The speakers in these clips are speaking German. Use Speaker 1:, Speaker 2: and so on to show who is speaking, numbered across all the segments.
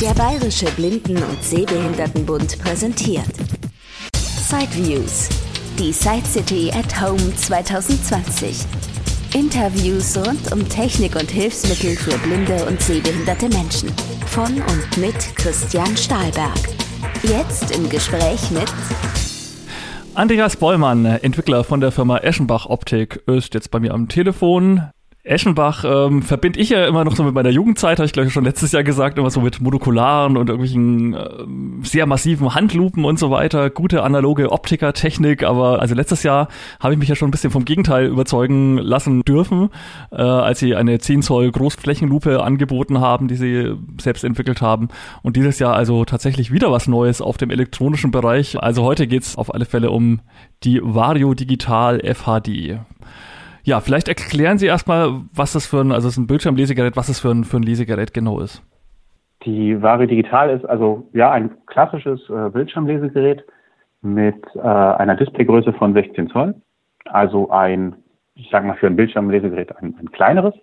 Speaker 1: Der Bayerische Blinden- und Sehbehindertenbund präsentiert Sideviews, die Side City at Home 2020. Interviews rund um Technik und Hilfsmittel für blinde und sehbehinderte Menschen. Von und mit Christian Stahlberg. Jetzt im Gespräch mit
Speaker 2: Andreas Bollmann, Entwickler von der Firma Eschenbach Optik, ist jetzt bei mir am Telefon. Eschenbach ähm, verbinde ich ja immer noch so mit meiner Jugendzeit, habe ich glaube ich schon letztes Jahr gesagt, immer so mit monokularen und irgendwelchen äh, sehr massiven Handlupen und so weiter, gute analoge Optikertechnik, aber also letztes Jahr habe ich mich ja schon ein bisschen vom Gegenteil überzeugen lassen dürfen, äh, als sie eine 10 Zoll Großflächenlupe angeboten haben, die sie selbst entwickelt haben und dieses Jahr also tatsächlich wieder was Neues auf dem elektronischen Bereich. Also heute geht's auf alle Fälle um die Vario Digital FHD. Ja, vielleicht erklären Sie erstmal, was das für ein, also es ist ein Bildschirmlesegerät, was das für ein, für ein Lesegerät genau ist.
Speaker 3: Die Vario Digital ist also ja ein klassisches äh, Bildschirmlesegerät mit äh, einer Displaygröße von 16 Zoll. Also ein, ich sage mal für ein Bildschirmlesegerät ein, ein kleineres.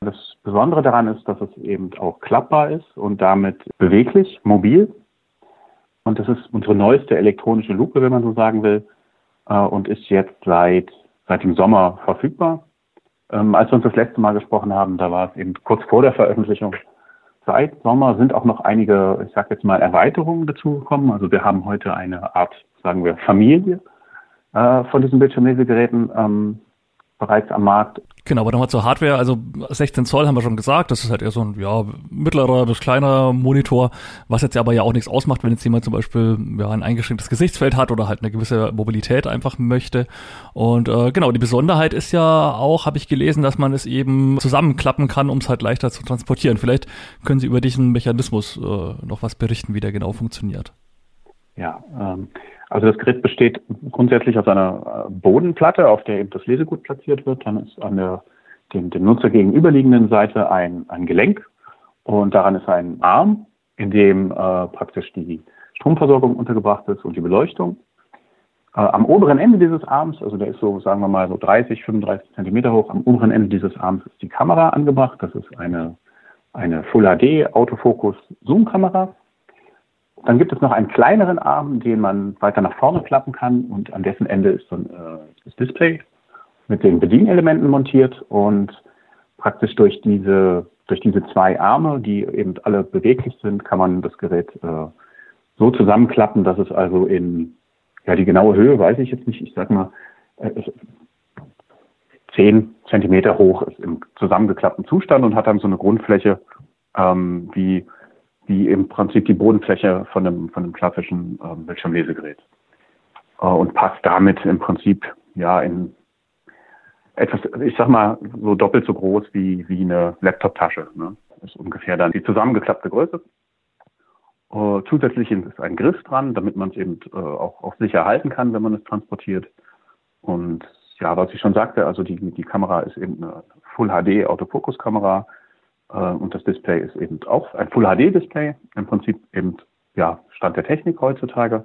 Speaker 3: Das Besondere daran ist, dass es eben auch klappbar ist und damit beweglich, mobil. Und das ist unsere neueste elektronische Lupe, wenn man so sagen will, äh, und ist jetzt seit seit dem Sommer verfügbar. Ähm, als wir uns das letzte Mal gesprochen haben, da war es eben kurz vor der Veröffentlichung. Seit Sommer sind auch noch einige, ich sage jetzt mal, Erweiterungen dazugekommen. Also wir haben heute eine Art, sagen wir, Familie äh, von diesen Bildschirmlesegeräten ähm, bereits am Markt.
Speaker 2: Genau, aber nochmal zur Hardware. Also 16 Zoll haben wir schon gesagt. Das ist halt eher so ein ja, mittlerer bis kleiner Monitor, was jetzt aber ja auch nichts ausmacht, wenn jetzt jemand zum Beispiel ja, ein eingeschränktes Gesichtsfeld hat oder halt eine gewisse Mobilität einfach möchte. Und äh, genau, die Besonderheit ist ja auch, habe ich gelesen, dass man es eben zusammenklappen kann, um es halt leichter zu transportieren. Vielleicht können Sie über diesen Mechanismus äh, noch was berichten, wie der genau funktioniert.
Speaker 3: Ja, ähm, also das Gerät besteht grundsätzlich aus einer äh, Bodenplatte, auf der eben das Lesegut platziert wird. Dann ist an der dem, dem Nutzer gegenüberliegenden Seite ein, ein Gelenk und daran ist ein Arm, in dem äh, praktisch die Stromversorgung untergebracht ist und die Beleuchtung. Äh, am oberen Ende dieses Arms, also der ist so, sagen wir mal, so 30, 35 Zentimeter hoch, am oberen Ende dieses Arms ist die Kamera angebracht. Das ist eine, eine Full HD Autofokus Zoom Kamera. Dann gibt es noch einen kleineren Arm, den man weiter nach vorne klappen kann und an dessen Ende ist dann äh, das Display mit den Bedienelementen montiert und praktisch durch diese durch diese zwei Arme, die eben alle beweglich sind, kann man das Gerät äh, so zusammenklappen, dass es also in ja die genaue Höhe weiß ich jetzt nicht, ich sag mal äh, zehn Zentimeter hoch ist im zusammengeklappten Zustand und hat dann so eine Grundfläche ähm, wie wie im Prinzip die Bodenfläche von einem, von einem klassischen äh, Bildschirmlesegerät. Äh, und passt damit im Prinzip ja in etwas, ich sag mal, so doppelt so groß wie, wie eine Laptop-Tasche. Ne? Ist ungefähr dann die zusammengeklappte Größe. Uh, zusätzlich ist ein Griff dran, damit man es eben uh, auch, auch sicher halten kann, wenn man es transportiert. Und ja, was ich schon sagte, also die, die Kamera ist eben eine Full HD Autofokus-Kamera äh, und das Display ist eben auch ein Full HD Display, im Prinzip eben ja, Stand der Technik heutzutage.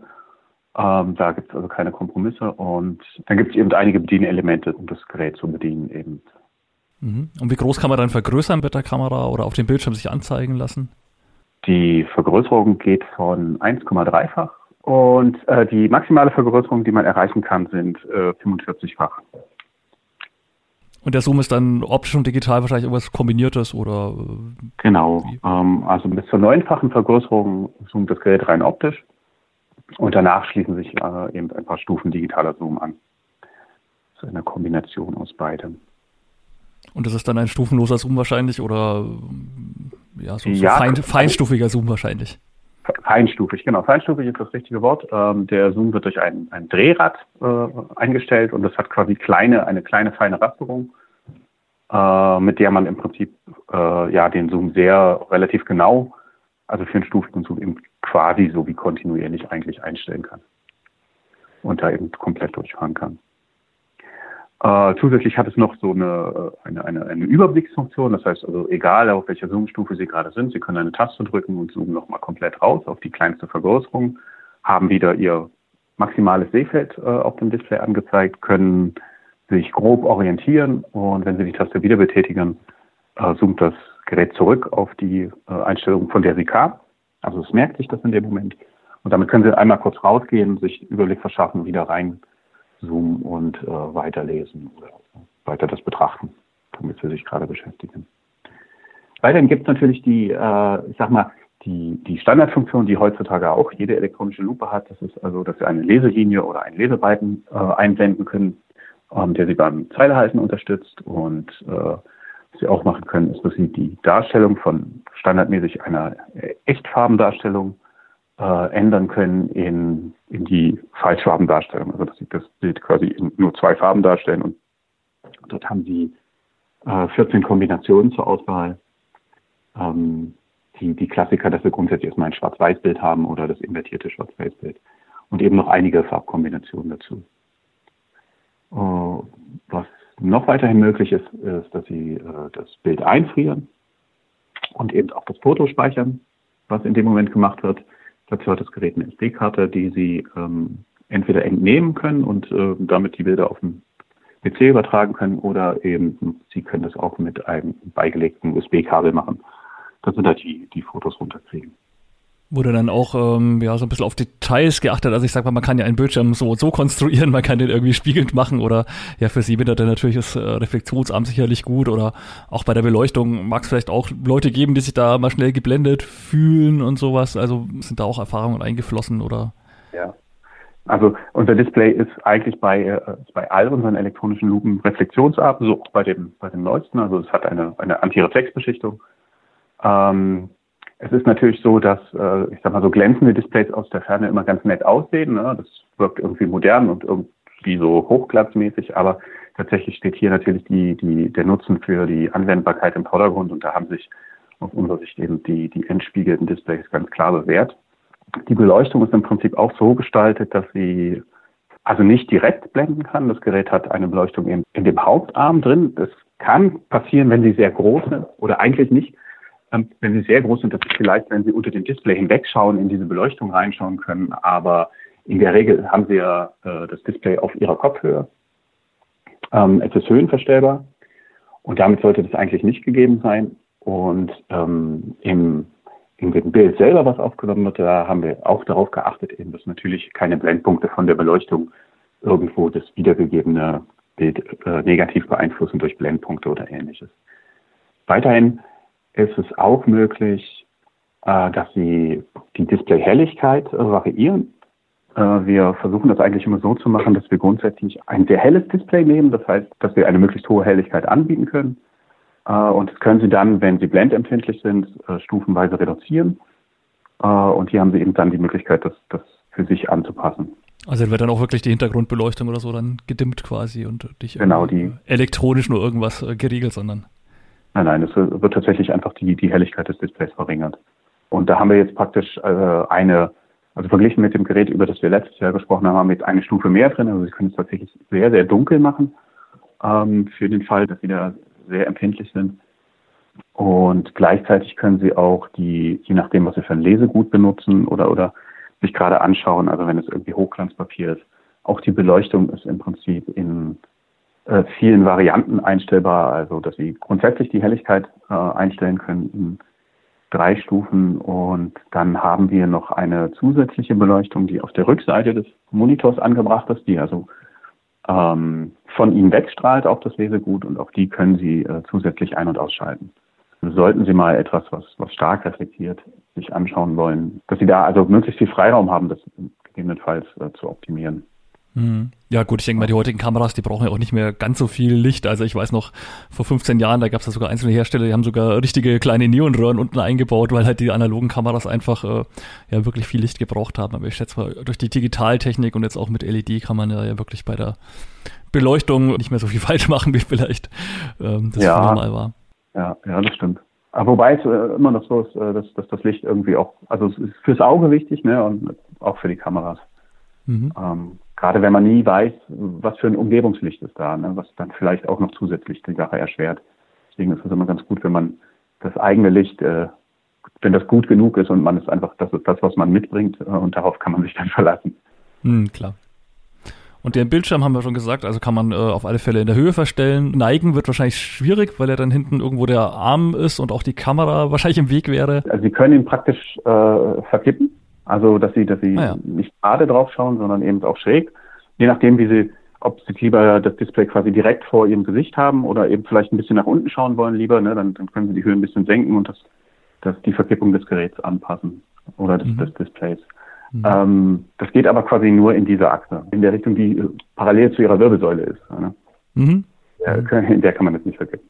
Speaker 3: Ähm, da gibt es also keine Kompromisse und dann gibt es eben einige Bedienelemente, um das Gerät zu bedienen eben.
Speaker 2: Mhm. Und wie groß kann man dann vergrößern mit der Kamera oder auf dem Bildschirm sich anzeigen lassen?
Speaker 3: Die Vergrößerung geht von 1,3-fach und äh, die maximale Vergrößerung, die man erreichen kann, sind äh, 45-fach.
Speaker 2: Und der Zoom ist dann optisch und digital wahrscheinlich irgendwas Kombiniertes oder?
Speaker 3: Äh, genau. Ähm, also bis zur neunfachen Vergrößerung zoomt das Gerät rein optisch. Und danach schließen sich äh, eben ein paar Stufen digitaler Zoom an. Das ist eine Kombination aus beidem.
Speaker 2: Und das ist dann ein stufenloser Zoom wahrscheinlich oder ja, so, so ja, fein, feinstufiger Zoom wahrscheinlich?
Speaker 3: Feinstufig, genau. Feinstufig ist das richtige Wort. Ähm, der Zoom wird durch ein, ein Drehrad äh, eingestellt und das hat quasi kleine, eine kleine feine Rasterung, äh, mit der man im Prinzip äh, ja den Zoom sehr relativ genau, also für einen stufigen Zoom eben quasi so wie kontinuierlich eigentlich einstellen kann und da eben komplett durchfahren kann. Äh, zusätzlich hat es noch so eine, äh, eine, eine, eine Überblicksfunktion. Das heißt also, egal auf welcher Zoom-Stufe Sie gerade sind, Sie können eine Taste drücken und zoomen nochmal komplett raus auf die kleinste Vergrößerung, haben wieder Ihr maximales Sehfeld äh, auf dem Display angezeigt, können sich grob orientieren und wenn Sie die Taste wieder betätigen, äh, zoomt das Gerät zurück auf die äh, Einstellung, von der sie kam. Also es merkt sich das in dem Moment. Und damit können Sie einmal kurz rausgehen, sich Überblick verschaffen, wieder reinzoomen und äh, weiterlesen oder weiter das betrachten, womit Sie sich gerade beschäftigen. Weiterhin gibt es natürlich die, äh, ich sag mal, die, die Standardfunktion, die heutzutage auch jede elektronische Lupe hat. Das ist also, dass Sie eine Leselinie oder einen Lesebalken äh, einblenden können, ähm, der Sie beim Zeilehalten unterstützt. Und äh, was Sie auch machen können, ist, dass Sie die Darstellung von standardmäßig einer Echtfarbendarstellung äh, ändern können in, in die Falschfarbendarstellung. Also dass Sie das Bild quasi in nur zwei Farben darstellen und dort haben Sie äh, 14 Kombinationen zur Auswahl. Ähm, die, die Klassiker, dass wir grundsätzlich erstmal ein Schwarz-Weiß-Bild haben oder das invertierte Schwarz-Weiß-Bild und eben noch einige Farbkombinationen dazu. Uh, was noch weiterhin möglich ist, ist, dass Sie äh, das Bild einfrieren und eben auch das Foto speichern, was in dem Moment gemacht wird. Dazu hat das Gerät eine SD-Karte, die Sie ähm, entweder entnehmen können und äh, damit die Bilder auf den PC übertragen können oder eben Sie können das auch mit einem beigelegten USB-Kabel machen dass wir da die, die Fotos runterkriegen.
Speaker 2: Wurde dann auch ähm, ja so ein bisschen auf Details geachtet. Also ich sag mal, man kann ja einen Bildschirm so und so konstruieren, man kann den irgendwie spiegelnd machen oder ja für er natürlich das äh, Reflexionsarm sicherlich gut oder auch bei der Beleuchtung mag es vielleicht auch Leute geben, die sich da mal schnell geblendet fühlen und sowas. Also sind da auch Erfahrungen eingeflossen oder?
Speaker 3: Ja, also unser Display ist eigentlich bei, äh, bei all unseren elektronischen Lupen reflexionsarm, so auch bei dem, bei dem neuesten. Also es hat eine, eine Antireflexbeschichtung ähm, es ist natürlich so, dass, äh, ich sag mal, so glänzende Displays aus der Ferne immer ganz nett aussehen. Ne? Das wirkt irgendwie modern und irgendwie so hochglanzmäßig, aber tatsächlich steht hier natürlich die, die, der Nutzen für die Anwendbarkeit im Vordergrund und da haben sich aus unserer Sicht eben die, die entspiegelten Displays ganz klar bewährt. Die Beleuchtung ist im Prinzip auch so gestaltet, dass sie also nicht direkt blenden kann. Das Gerät hat eine Beleuchtung in, in dem Hauptarm drin. Das kann passieren, wenn sie sehr groß sind oder eigentlich nicht. Ähm, wenn sie sehr groß sind, vielleicht, wenn sie unter dem Display hinwegschauen, in diese Beleuchtung reinschauen können. Aber in der Regel haben sie ja äh, das Display auf ihrer Kopfhöhe. Ähm, es ist höhenverstellbar und damit sollte das eigentlich nicht gegeben sein. Und ähm, im, in Bild selber, was aufgenommen wird, da haben wir auch darauf geachtet, eben, dass natürlich keine Blendpunkte von der Beleuchtung irgendwo das wiedergegebene Bild äh, negativ beeinflussen durch Blendpunkte oder ähnliches. Weiterhin ist es auch möglich, äh, dass Sie die Displayhelligkeit äh, variieren. Äh, wir versuchen das eigentlich immer so zu machen, dass wir grundsätzlich ein sehr helles Display nehmen. Das heißt, dass wir eine möglichst hohe Helligkeit anbieten können. Äh, und das können Sie dann, wenn Sie blendempfindlich sind, äh, stufenweise reduzieren. Äh, und hier haben Sie eben dann die Möglichkeit, das, das für sich anzupassen.
Speaker 2: Also wird dann auch wirklich die Hintergrundbeleuchtung oder so dann gedimmt quasi und nicht
Speaker 3: genau, die,
Speaker 2: elektronisch nur irgendwas geregelt, sondern
Speaker 3: Nein, nein, es wird tatsächlich einfach die, die Helligkeit des Displays verringert. Und da haben wir jetzt praktisch äh, eine, also verglichen mit dem Gerät, über das wir letztes Jahr gesprochen haben, haben wir jetzt eine Stufe mehr drin. Also Sie können es tatsächlich sehr, sehr dunkel machen ähm, für den Fall, dass Sie da sehr empfindlich sind. Und gleichzeitig können Sie auch die, je nachdem, was Sie für ein Lesegut benutzen oder, oder sich gerade anschauen, also wenn es irgendwie Hochglanzpapier ist, auch die Beleuchtung ist im Prinzip in äh, vielen Varianten einstellbar, also dass Sie grundsätzlich die Helligkeit äh, einstellen können in drei Stufen und dann haben wir noch eine zusätzliche Beleuchtung, die auf der Rückseite des Monitors angebracht ist, die also ähm, von Ihnen wegstrahlt auf das Lesegut und auch die können Sie äh, zusätzlich ein- und ausschalten. Sollten Sie mal etwas, was, was stark reflektiert, sich anschauen wollen, dass Sie da also möglichst viel Freiraum haben, das gegebenenfalls äh, zu optimieren.
Speaker 2: Mhm. Ja gut, ich denke mal, die heutigen Kameras, die brauchen ja auch nicht mehr ganz so viel Licht. Also ich weiß noch, vor 15 Jahren, da gab es ja sogar einzelne Hersteller, die haben sogar richtige kleine Neonröhren unten eingebaut, weil halt die analogen Kameras einfach äh, ja wirklich viel Licht gebraucht haben. Aber ich schätze mal, durch die Digitaltechnik und jetzt auch mit LED kann man ja, ja wirklich bei der Beleuchtung nicht mehr so viel falsch machen, wie vielleicht ähm, das
Speaker 3: ja.
Speaker 2: normal war.
Speaker 3: Ja, ja, das stimmt. Aber wobei es äh, immer noch so ist, äh, dass, dass das Licht irgendwie auch, also es ist fürs Auge wichtig, ne, und auch für die Kameras. Mhm. Ähm, gerade wenn man nie weiß, was für ein Umgebungslicht ist da, ne, was dann vielleicht auch noch zusätzlich die Sache erschwert. Deswegen ist es immer ganz gut, wenn man das eigene Licht, äh, wenn das gut genug ist und man ist einfach, das ist das, was man mitbringt äh, und darauf kann man sich dann verlassen.
Speaker 2: Hm, klar. Und den Bildschirm haben wir schon gesagt, also kann man äh, auf alle Fälle in der Höhe verstellen. Neigen wird wahrscheinlich schwierig, weil er dann hinten irgendwo der Arm ist und auch die Kamera wahrscheinlich im Weg wäre.
Speaker 3: Also Sie können ihn praktisch äh, verkippen, also dass Sie, dass Sie ah, ja. nicht gerade drauf schauen, sondern eben auch schräg. Je nachdem, wie Sie, ob Sie lieber das Display quasi direkt vor Ihrem Gesicht haben oder eben vielleicht ein bisschen nach unten schauen wollen lieber, ne, dann, dann können Sie die Höhe ein bisschen senken und das, das die Verkippung des Geräts anpassen oder des, mhm. des Displays. Mhm. Ähm, das geht aber quasi nur in dieser Achse, in der Richtung, die äh, parallel zu ihrer Wirbelsäule ist. Ne? Mhm. Ja, in der kann man das nicht vergessen.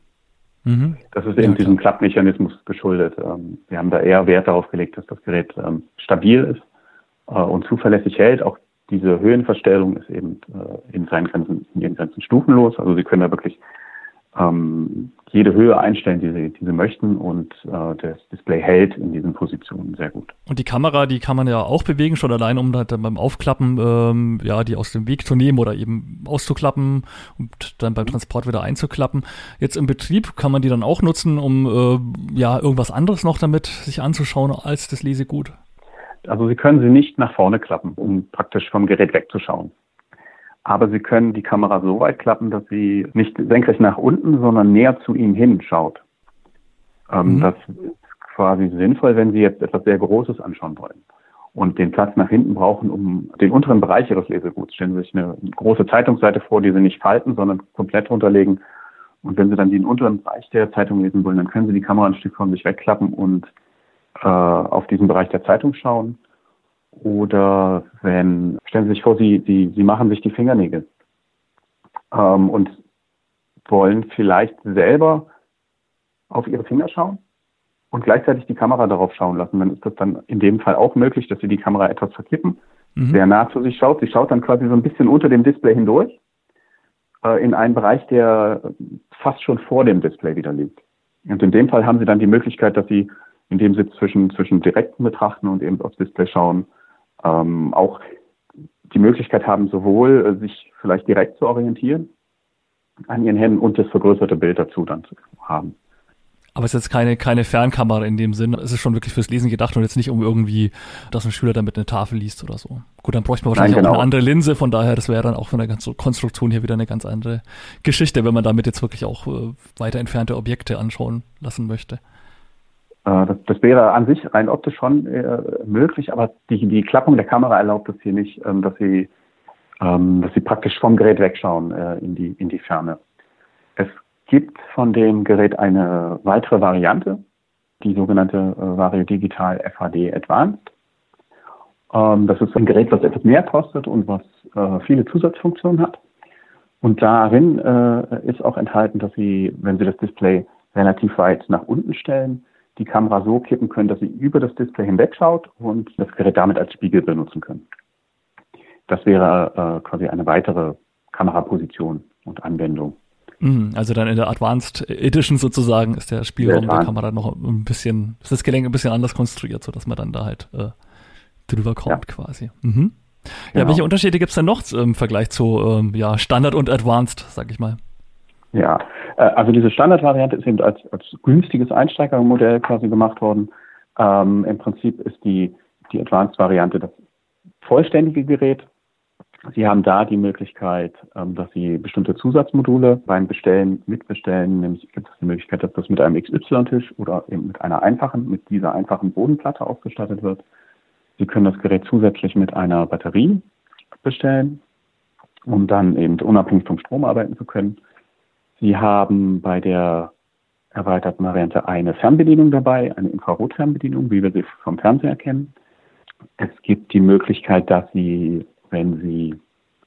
Speaker 3: Mhm. Das ist eben ja, diesem Klappmechanismus geschuldet. Ähm, wir haben da eher Wert darauf gelegt, dass das Gerät ähm, stabil ist äh, und zuverlässig hält. Auch diese Höhenverstellung ist eben äh, in seinen Grenzen, in ihren Grenzen stufenlos. Also Sie können da wirklich ähm, jede Höhe einstellen, die Sie, die Sie möchten und äh, das Display hält in diesen Positionen sehr gut.
Speaker 2: Und die Kamera, die kann man ja auch bewegen, schon allein, um dann beim Aufklappen, ähm, ja, die aus dem Weg zu nehmen oder eben auszuklappen und dann beim Transport wieder einzuklappen. Jetzt im Betrieb kann man die dann auch nutzen, um äh, ja irgendwas anderes noch damit sich anzuschauen als das Lesegut.
Speaker 3: Also Sie können sie nicht nach vorne klappen, um praktisch vom Gerät wegzuschauen. Aber Sie können die Kamera so weit klappen, dass sie nicht senkrecht nach unten, sondern näher zu Ihnen hin schaut. Ähm, mhm. Das ist quasi sinnvoll, wenn Sie jetzt etwas sehr Großes anschauen wollen und den Platz nach hinten brauchen, um den unteren Bereich Ihres Leseguts. Stellen Sie sich eine große Zeitungsseite vor, die Sie nicht falten, sondern komplett runterlegen. Und wenn Sie dann den unteren Bereich der Zeitung lesen wollen, dann können Sie die Kamera ein Stück von sich wegklappen und äh, auf diesen Bereich der Zeitung schauen. Oder wenn, stellen Sie sich vor, Sie, Sie, Sie machen sich die Fingernägel ähm, und wollen vielleicht selber auf Ihre Finger schauen und gleichzeitig die Kamera darauf schauen lassen. Dann ist das dann in dem Fall auch möglich, dass Sie die Kamera etwas verkippen, mhm. sehr nah zu sich schaut. Sie schaut dann quasi so ein bisschen unter dem Display hindurch äh, in einen Bereich, der fast schon vor dem Display wieder liegt. Und in dem Fall haben Sie dann die Möglichkeit, dass Sie in dem Sie zwischen, zwischen direkten Betrachten und eben aufs Display schauen, ähm, auch die Möglichkeit haben, sowohl äh, sich vielleicht direkt zu orientieren an ihren Händen und das vergrößerte Bild dazu dann zu haben.
Speaker 2: Aber es ist jetzt keine, keine Fernkamera in dem Sinn. Es ist schon wirklich fürs Lesen gedacht und jetzt nicht um irgendwie, dass ein Schüler damit eine Tafel liest oder so. Gut, dann bräuchte man wahrscheinlich Nein, genau. auch eine andere Linse, von daher, das wäre dann auch von der ganzen Konstruktion hier wieder eine ganz andere Geschichte, wenn man damit jetzt wirklich auch äh, weiter entfernte Objekte anschauen lassen möchte.
Speaker 3: Äh, das, das, wäre an sich rein optisch schon äh, möglich, aber die, die Klappung der Kamera erlaubt es hier nicht, ähm, dass sie ähm, dass sie praktisch vom Gerät wegschauen äh, in die in die Ferne. Es gibt von dem Gerät eine weitere Variante, die sogenannte Vario Digital FHD Advanced. Ähm, das ist ein Gerät, was etwas mehr kostet und was viele Zusatzfunktionen hat. Und darin ist auch enthalten, dass Sie, wenn Sie das Display relativ weit nach unten stellen, die Kamera so kippen können, dass sie über das Display hinwegschaut und das Gerät damit als Spiegel benutzen können. Das wäre äh, quasi eine weitere Kameraposition und Anwendung.
Speaker 2: Mhm, also dann in der Advanced Edition sozusagen ist der Spielraum der, der Kamera noch ein bisschen, ist das Gelenk ein bisschen anders konstruiert, sodass man dann da halt äh, drüber kommt ja. quasi. Mhm. Ja, genau. welche Unterschiede gibt es denn noch im Vergleich zu ähm, ja, Standard und Advanced, sag ich mal?
Speaker 3: Ja, äh, also diese Standardvariante ist eben als, als günstiges Einsteigermodell quasi gemacht worden. Ähm, Im Prinzip ist die, die Advanced-Variante das vollständige Gerät. Sie haben da die Möglichkeit, ähm, dass Sie bestimmte Zusatzmodule beim Bestellen mitbestellen. Nämlich gibt es die Möglichkeit, dass das mit einem XY-Tisch oder eben mit einer einfachen, mit dieser einfachen Bodenplatte ausgestattet wird. Sie können das Gerät zusätzlich mit einer Batterie bestellen, um dann eben unabhängig vom Strom arbeiten zu können. Sie haben bei der erweiterten Variante eine Fernbedienung dabei, eine Infrarotfernbedienung, wie wir sie vom Fernseher kennen. Es gibt die Möglichkeit, dass Sie, wenn Sie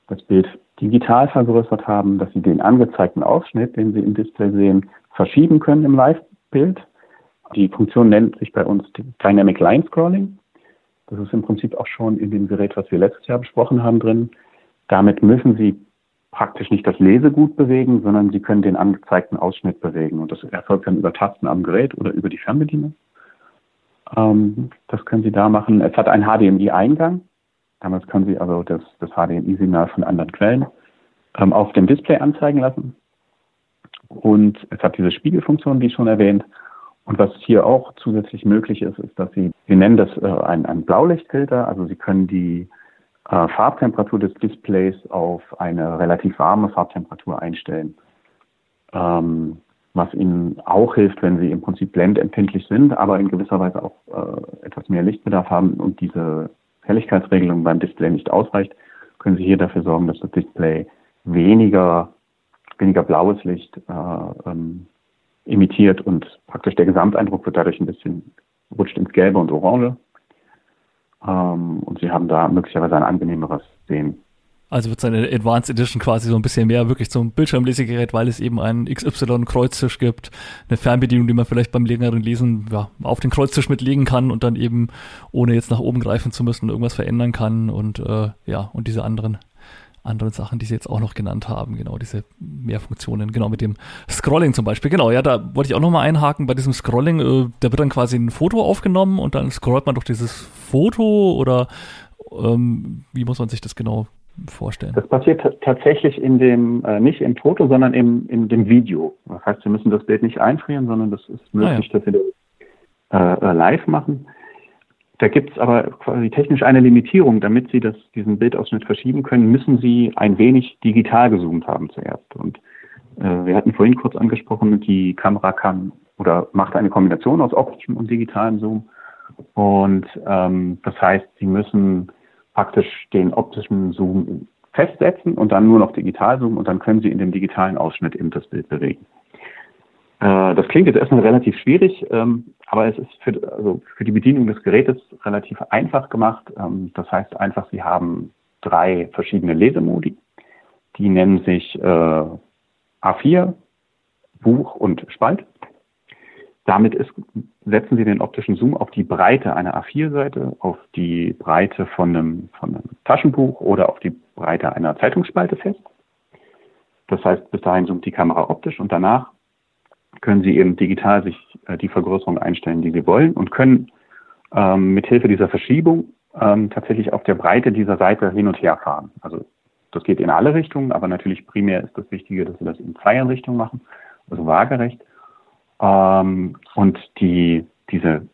Speaker 3: das Bild digital vergrößert haben, dass Sie den angezeigten Ausschnitt, den Sie im Display sehen, verschieben können im Live-Bild. Die Funktion nennt sich bei uns Dynamic Line Scrolling. Das ist im Prinzip auch schon in dem Gerät, was wir letztes Jahr besprochen haben, drin. Damit müssen Sie praktisch nicht das Lesegut bewegen, sondern Sie können den angezeigten Ausschnitt bewegen. Und das erfolgt dann über Tasten am Gerät oder über die Fernbedienung. Ähm, das können Sie da machen. Es hat einen HDMI-Eingang. Damals können Sie also das, das HDMI-Signal von anderen Quellen ähm, auf dem Display anzeigen lassen. Und es hat diese Spiegelfunktion, wie schon erwähnt. Und was hier auch zusätzlich möglich ist, ist, dass Sie, wir nennen das äh, ein, ein Blaulichtfilter, also Sie können die äh, Farbtemperatur des Displays auf eine relativ warme Farbtemperatur einstellen. Ähm, was Ihnen auch hilft, wenn Sie im Prinzip blendempfindlich sind, aber in gewisser Weise auch äh, etwas mehr Lichtbedarf haben und diese Helligkeitsregelung beim Display nicht ausreicht, können Sie hier dafür sorgen, dass das Display weniger, weniger blaues Licht äh, ähm, imitiert und praktisch der Gesamteindruck wird dadurch ein bisschen rutscht ins Gelbe und Orange. Ähm, und Sie haben da möglicherweise ein angenehmeres Sehen.
Speaker 2: Also wird seine Advanced Edition quasi so ein bisschen mehr wirklich zum Bildschirmlesegerät, weil es eben einen XY-Kreuztisch gibt, eine Fernbedienung, die man vielleicht beim längeren Lesen ja, auf den Kreuztisch mitlegen kann und dann eben, ohne jetzt nach oben greifen zu müssen, irgendwas verändern kann und äh, ja, und diese anderen anderen Sachen, die Sie jetzt auch noch genannt haben, genau, diese Mehrfunktionen, genau, mit dem Scrolling zum Beispiel, genau, ja, da wollte ich auch nochmal einhaken, bei diesem Scrolling, äh, da wird dann quasi ein Foto aufgenommen und dann scrollt man durch dieses Foto oder ähm, wie muss man sich das genau vorstellen?
Speaker 3: Das passiert tatsächlich in dem, äh, nicht im Foto, sondern im, in dem Video. Das heißt, Sie müssen das Bild nicht einfrieren, sondern das ist möglich, ah, ja. dass Sie das äh, live machen. Da gibt es aber quasi technisch eine Limitierung. Damit Sie das, diesen Bildausschnitt verschieben können, müssen Sie ein wenig digital gezoomt haben zuerst. Und äh, wir hatten vorhin kurz angesprochen, die Kamera kann oder macht eine Kombination aus optischem und digitalem Zoom. Und ähm, das heißt, Sie müssen praktisch den optischen Zoom festsetzen und dann nur noch digital zoomen und dann können Sie in dem digitalen Ausschnitt eben das Bild bewegen. Äh, das klingt jetzt erstmal relativ schwierig, ähm, aber es ist für, also für die Bedienung des Gerätes relativ einfach gemacht. Ähm, das heißt einfach, Sie haben drei verschiedene Lesemodi. Die nennen sich äh, A4, Buch und Spalt. Damit ist, setzen Sie den optischen Zoom auf die Breite einer A4-Seite, auf die Breite von einem, von einem Taschenbuch oder auf die Breite einer Zeitungsspalte fest. Das heißt, bis dahin zoomt die Kamera optisch und danach können Sie eben digital sich äh, die Vergrößerung einstellen, die Sie wollen und können ähm, mithilfe dieser Verschiebung ähm, tatsächlich auf der Breite dieser Seite hin und her fahren. Also das geht in alle Richtungen, aber natürlich primär ist das Wichtige, dass Sie das in zwei Richtungen machen, also waagerecht. Ähm, und die, diese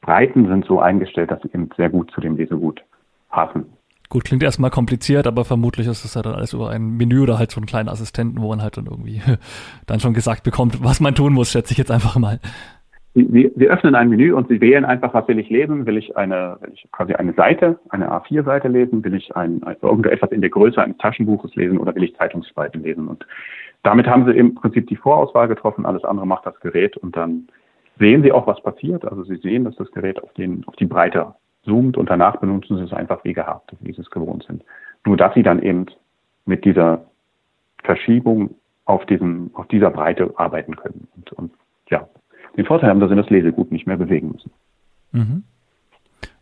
Speaker 3: Breiten sind so eingestellt, dass sie eben sehr gut zu dem Lesegut passen.
Speaker 2: Gut, klingt erstmal kompliziert, aber vermutlich ist es ja dann alles über ein Menü oder halt so einen kleinen Assistenten, wo man halt dann irgendwie dann schon gesagt bekommt, was man tun muss, schätze ich jetzt einfach mal.
Speaker 3: Sie, Sie öffnen ein Menü und Sie wählen einfach, was will ich lesen? Will ich eine, will ich quasi eine Seite, eine A4-Seite lesen? Will ich ein, also irgendetwas in der Größe eines Taschenbuches lesen oder will ich Zeitungsspalten lesen? Und damit haben Sie im Prinzip die Vorauswahl getroffen. Alles andere macht das Gerät und dann sehen Sie auch, was passiert. Also Sie sehen, dass das Gerät auf, den, auf die Breite zoomt und danach benutzen Sie es einfach wie gehabt, wie Sie es gewohnt sind. Nur dass Sie dann eben mit dieser Verschiebung auf, diesem, auf dieser Breite arbeiten können. Und, und ja, den Vorteil haben, dass Sie das Lesegut nicht mehr bewegen müssen. Mhm.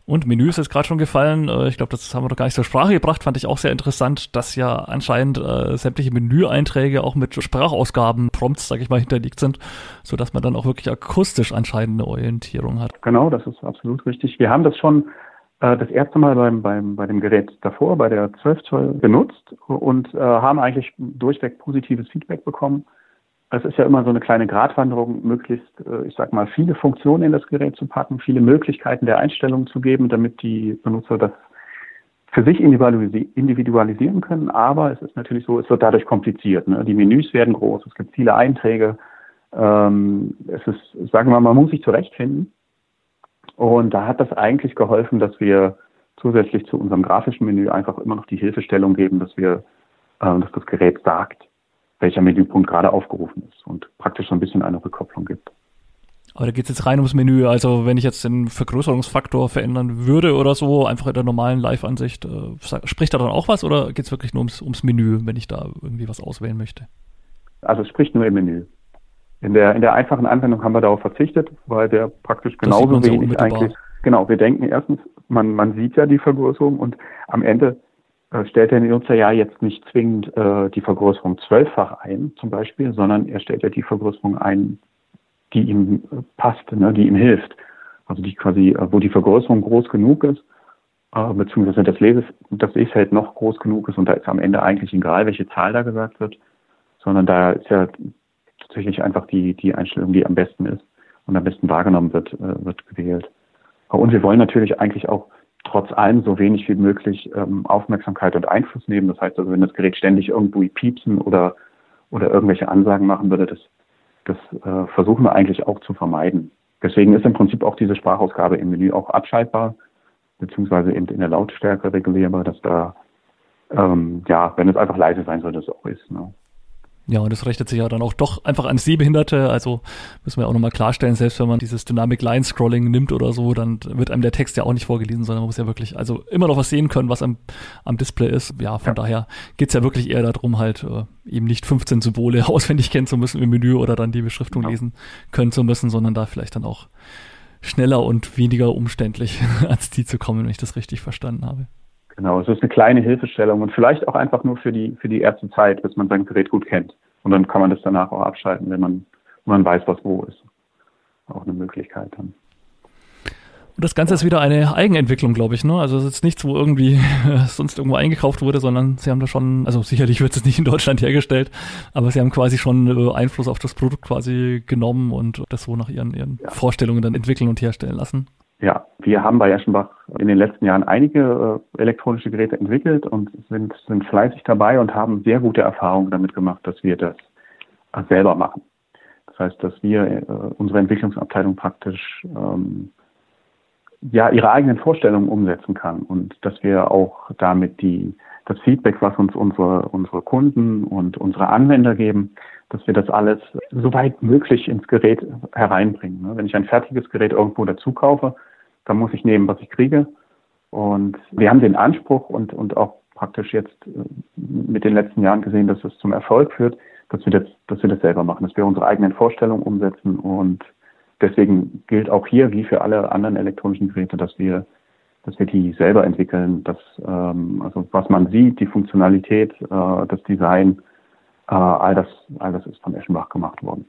Speaker 2: Und Menü ist jetzt gerade schon gefallen. Äh, ich glaube, das haben wir doch gar nicht zur Sprache gebracht. Fand ich auch sehr interessant, dass ja anscheinend äh, sämtliche Menüeinträge auch mit Sprachausgaben, Prompts, sage ich mal, hinterlegt sind, so dass man dann auch wirklich akustisch anscheinend eine Orientierung hat.
Speaker 3: Genau, das ist absolut richtig. Wir haben das schon äh, das erste Mal beim, beim, bei dem Gerät davor, bei der 12 Zoll, genutzt und äh, haben eigentlich durchweg positives Feedback bekommen es ist ja immer so eine kleine Gratwanderung, möglichst, äh, ich sag mal, viele Funktionen in das Gerät zu packen, viele Möglichkeiten der Einstellung zu geben, damit die Benutzer das für sich individualisieren können. Aber es ist natürlich so, es wird dadurch kompliziert. Ne? Die Menüs werden groß, es gibt viele Einträge. Ähm, es ist, sagen wir mal, man muss sich zurechtfinden. Und da hat das eigentlich geholfen, dass wir zusätzlich zu unserem grafischen Menü einfach immer noch die Hilfestellung geben, dass wir, äh, dass das Gerät sagt, welcher Menüpunkt gerade aufgerufen ist und praktisch so ein bisschen eine Rückkopplung gibt.
Speaker 2: Aber da geht es jetzt rein ums Menü. Also wenn ich jetzt den Vergrößerungsfaktor verändern würde oder so, einfach in der normalen Live-Ansicht, äh, spricht da dann auch was oder geht es wirklich nur ums, ums Menü, wenn ich da irgendwie was auswählen möchte?
Speaker 3: Also es spricht nur im Menü. In der, in der einfachen Anwendung haben wir darauf verzichtet, weil der praktisch genauso wenig eigentlich. Genau, wir denken erstens, man, man sieht ja die Vergrößerung und am Ende stellt der Nutzer ja jetzt nicht zwingend äh, die Vergrößerung zwölffach ein, zum Beispiel, sondern er stellt ja die Vergrößerung ein, die ihm äh, passt, ne, die ihm hilft. Also die quasi, äh, wo die Vergrößerung groß genug ist, äh, beziehungsweise das, Leses, das Lesfeld noch groß genug ist und da ist am Ende eigentlich egal, welche Zahl da gesagt wird, sondern da ist ja tatsächlich einfach die, die Einstellung, die am besten ist und am besten wahrgenommen wird, äh, wird gewählt. Und wir wollen natürlich eigentlich auch trotz allem so wenig wie möglich ähm, Aufmerksamkeit und Einfluss nehmen. Das heißt also, wenn das Gerät ständig irgendwo piepsen oder, oder irgendwelche Ansagen machen würde, das, das äh, versuchen wir eigentlich auch zu vermeiden. Deswegen ist im Prinzip auch diese Sprachausgabe im Menü auch abschaltbar, beziehungsweise eben in der Lautstärke regulierbar, dass da, ähm, ja, wenn es einfach leise sein soll, das auch ist. Ne?
Speaker 2: Ja, und das richtet sich ja dann auch doch einfach an Sehbehinderte. Also müssen wir auch nochmal klarstellen, selbst wenn man dieses Dynamic Line Scrolling nimmt oder so, dann wird einem der Text ja auch nicht vorgelesen, sondern man muss ja wirklich, also immer noch was sehen können, was am, am Display ist. Ja, von ja. daher geht's ja wirklich eher darum, halt äh, eben nicht 15 Symbole auswendig kennen zu müssen im Menü oder dann die Beschriftung ja. lesen können zu müssen, sondern da vielleicht dann auch schneller und weniger umständlich ans Ziel zu kommen, wenn ich das richtig verstanden habe.
Speaker 3: Genau, es ist eine kleine Hilfestellung und vielleicht auch einfach nur für die, für die erste Zeit, bis man sein Gerät gut kennt. Und dann kann man das danach auch abschalten, wenn man, wenn man weiß, was wo ist. Auch eine Möglichkeit dann.
Speaker 2: Und das Ganze ist wieder eine Eigenentwicklung, glaube ich. Ne? Also es ist nichts, wo irgendwie sonst irgendwo eingekauft wurde, sondern sie haben da schon, also sicherlich wird es nicht in Deutschland hergestellt, aber sie haben quasi schon äh, Einfluss auf das Produkt quasi genommen und das so nach ihren, ihren ja. Vorstellungen dann entwickeln und herstellen lassen.
Speaker 3: Ja, wir haben bei Eschenbach in den letzten Jahren einige äh, elektronische Geräte entwickelt und sind, sind fleißig dabei und haben sehr gute Erfahrungen damit gemacht, dass wir das selber machen. Das heißt, dass wir äh, unsere Entwicklungsabteilung praktisch ähm, ja ihre eigenen Vorstellungen umsetzen kann und dass wir auch damit die das Feedback, was uns unsere unsere Kunden und unsere Anwender geben, dass wir das alles so weit möglich ins Gerät hereinbringen. Ne? Wenn ich ein fertiges Gerät irgendwo dazu kaufe, da muss ich nehmen, was ich kriege. Und wir haben den Anspruch und, und auch praktisch jetzt äh, mit den letzten Jahren gesehen, dass es zum Erfolg führt, dass wir das, dass wir das selber machen, dass wir unsere eigenen Vorstellungen umsetzen. Und deswegen gilt auch hier, wie für alle anderen elektronischen Geräte, dass wir, dass wir die selber entwickeln, dass, ähm, also was man sieht, die Funktionalität, äh, das Design, äh, all das, all das ist von Eschenbach gemacht worden.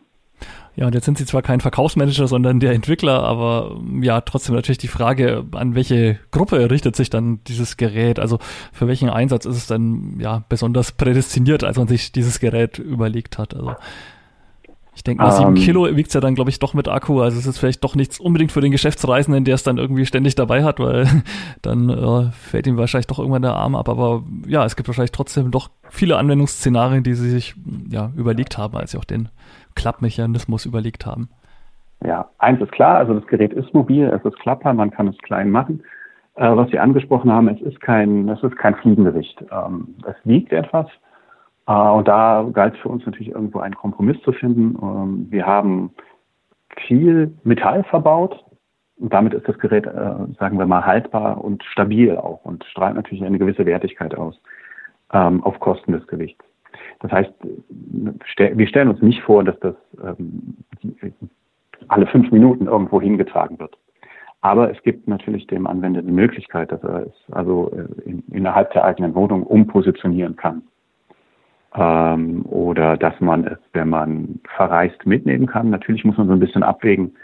Speaker 2: Ja, und jetzt sind sie zwar kein Verkaufsmanager, sondern der Entwickler, aber ja, trotzdem natürlich die Frage, an welche Gruppe richtet sich dann dieses Gerät? Also für welchen Einsatz ist es dann ja besonders prädestiniert, als man sich dieses Gerät überlegt hat? Also ich denke mal, sieben um, ähm. Kilo wiegt ja dann, glaube ich, doch mit Akku. Also es ist vielleicht doch nichts unbedingt für den Geschäftsreisenden, der es dann irgendwie ständig dabei hat, weil dann äh, fällt ihm wahrscheinlich doch irgendwann der Arm ab. Aber ja, es gibt wahrscheinlich trotzdem doch viele Anwendungsszenarien, die sie sich ja überlegt haben, als sie auch den Klappmechanismus überlegt haben?
Speaker 3: Ja, eins ist klar, also das Gerät ist mobil, es ist klappbar, man kann es klein machen. Äh, was Sie angesprochen haben, es ist kein, es ist kein Fliegengewicht. Ähm, es wiegt etwas. Äh, und da galt für uns natürlich irgendwo einen Kompromiss zu finden. Ähm, wir haben viel Metall verbaut. Und damit ist das Gerät, äh, sagen wir mal, haltbar und stabil auch und strahlt natürlich eine gewisse Wertigkeit aus ähm, auf Kosten des Gewichts. Das heißt, wir stellen uns nicht vor, dass das ähm, alle fünf Minuten irgendwo hingetragen wird. Aber es gibt natürlich dem Anwender die Möglichkeit, dass er es also äh, in, innerhalb der eigenen Wohnung umpositionieren kann. Ähm, oder dass man es, wenn man verreist, mitnehmen kann. Natürlich muss man so ein bisschen abwägen,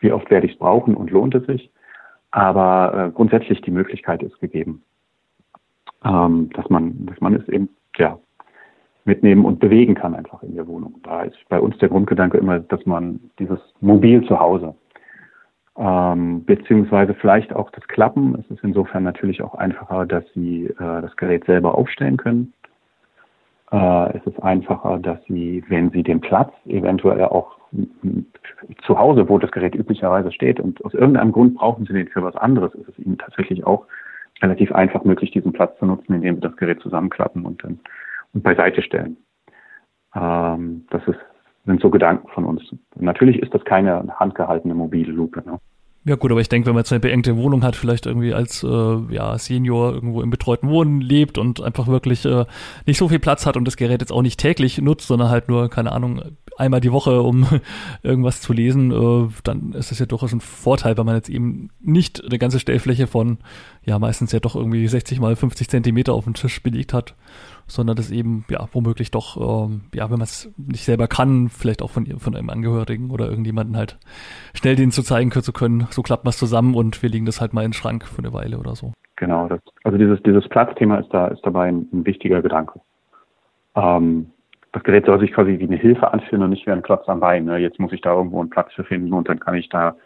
Speaker 3: wie oft werde ich es brauchen und lohnt es sich. Aber äh, grundsätzlich die Möglichkeit ist gegeben, ähm, dass man, dass man es eben ja, mitnehmen und bewegen kann einfach in der Wohnung. Da ist bei uns der Grundgedanke immer, dass man dieses mobil zu Hause ähm, beziehungsweise vielleicht auch das Klappen. Es ist insofern natürlich auch einfacher, dass Sie äh, das Gerät selber aufstellen können. Äh, es ist einfacher, dass Sie, wenn Sie den Platz eventuell auch zu Hause, wo das Gerät üblicherweise steht und aus irgendeinem Grund brauchen Sie den für was anderes, ist es Ihnen tatsächlich auch relativ einfach möglich, diesen Platz zu nutzen, indem Sie das Gerät zusammenklappen und dann beiseite stellen. Ähm, das ist, sind so Gedanken von uns. Natürlich ist das keine handgehaltene mobile Lupe. Ne?
Speaker 2: Ja gut, aber ich denke, wenn man jetzt eine beengte Wohnung hat, vielleicht irgendwie als äh, ja, Senior irgendwo im betreuten Wohnen lebt und einfach wirklich äh, nicht so viel Platz hat und das Gerät jetzt auch nicht täglich nutzt, sondern halt nur, keine Ahnung, einmal die Woche, um irgendwas zu lesen, äh, dann ist das ja durchaus ein Vorteil, weil man jetzt eben nicht eine ganze Stellfläche von, ja, meistens ja doch irgendwie 60 mal 50 Zentimeter auf dem Tisch belegt hat sondern das eben, ja, womöglich doch, ähm, ja, wenn man es nicht selber kann, vielleicht auch von, von einem Angehörigen oder irgendjemanden halt schnell den zu zeigen zu können, so klappt man es zusammen und wir legen das halt mal in den Schrank für eine Weile oder so.
Speaker 3: Genau, das, also dieses, dieses Platzthema ist da, ist dabei ein, ein wichtiger Gedanke. Ähm, das Gerät soll sich quasi wie eine Hilfe anfühlen und nicht wie ein Klotz am Bein. Ne? Jetzt muss ich da irgendwo einen Platz für finden und dann kann ich da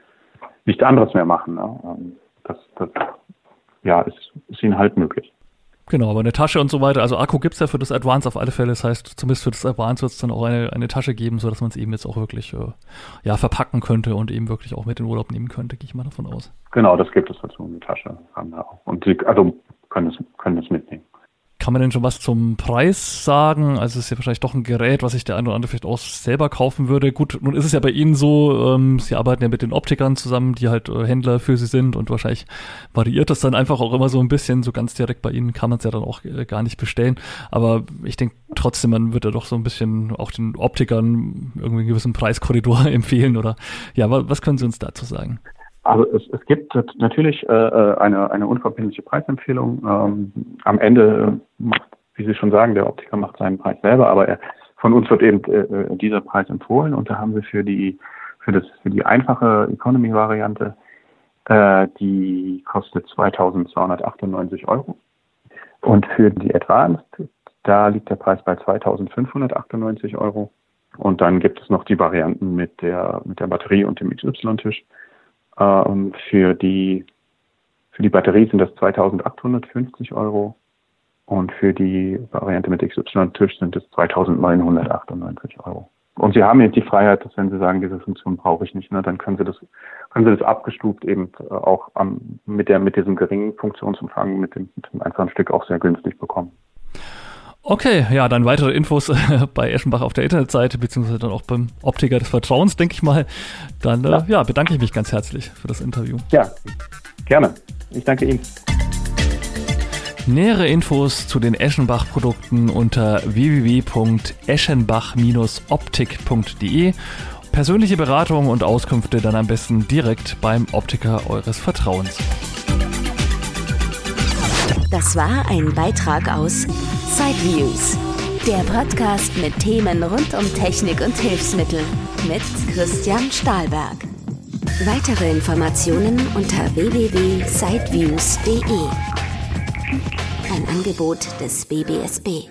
Speaker 3: nichts anderes mehr machen. Ne? Ähm, das, das ja, ist, ist ihnen halt möglich.
Speaker 2: Genau, aber eine Tasche und so weiter. Also Akku gibt's ja für das Advance auf alle Fälle. Das heißt, zumindest für das Advance wird es dann auch eine, eine Tasche geben, so dass man es eben jetzt auch wirklich äh, ja, verpacken könnte und eben wirklich auch mit in den Urlaub nehmen könnte, gehe ich mal davon aus.
Speaker 3: Genau, das gibt es dazu. Eine Tasche haben wir auch. Und sie, also können es, können es mitnehmen.
Speaker 2: Kann man denn schon was zum Preis sagen? Also es ist ja wahrscheinlich doch ein Gerät, was sich der eine oder andere vielleicht auch selber kaufen würde. Gut, nun ist es ja bei Ihnen so, ähm, Sie arbeiten ja mit den Optikern zusammen, die halt äh, Händler für Sie sind und wahrscheinlich variiert das dann einfach auch immer so ein bisschen. So ganz direkt bei Ihnen kann man es ja dann auch äh, gar nicht bestellen. Aber ich denke trotzdem, man wird ja doch so ein bisschen auch den Optikern irgendwie einen gewissen Preiskorridor empfehlen oder ja, was können Sie uns dazu sagen?
Speaker 3: Also es, es gibt natürlich äh, äh, eine, eine unverbindliche Preisempfehlung. Ähm, am Ende macht, wie Sie schon sagen, der Optiker macht seinen Preis selber, aber er, von uns wird eben äh, äh dieser Preis empfohlen und da haben wir für die für das für die einfache Economy-Variante, äh, die kostet 2.298 Euro. Und für die Advanced da liegt der Preis bei 2.598 Euro. Und dann gibt es noch die Varianten mit der mit der Batterie und dem XY-Tisch ähm, für, die, für die Batterie sind das 2850 Euro und für die Variante mit XY-Tisch sind es 2998 Euro. Und Sie haben jetzt die Freiheit, dass wenn Sie sagen, diese Funktion brauche ich nicht, ne, dann können Sie das, können Sie das abgestuft eben äh, auch am, mit der, mit diesem geringen Funktionsumfang, mit dem, mit dem einfachen Stück auch sehr günstig bekommen.
Speaker 2: Okay, ja, dann weitere Infos äh, bei Eschenbach auf der Internetseite, beziehungsweise dann auch beim Optiker des Vertrauens, denke ich mal. Dann äh, ja, bedanke ich mich ganz herzlich für das Interview.
Speaker 3: Ja, gerne. Ich danke Ihnen.
Speaker 2: Nähere Infos zu den Eschenbach-Produkten unter www.eschenbach-optik.de. Persönliche Beratung und Auskünfte dann am besten direkt beim Optiker eures Vertrauens.
Speaker 1: Das war ein Beitrag aus Sideviews, der Podcast mit Themen rund um Technik und Hilfsmittel mit Christian Stahlberg. Weitere Informationen unter www.sideviews.de. Ein Angebot des BBSB.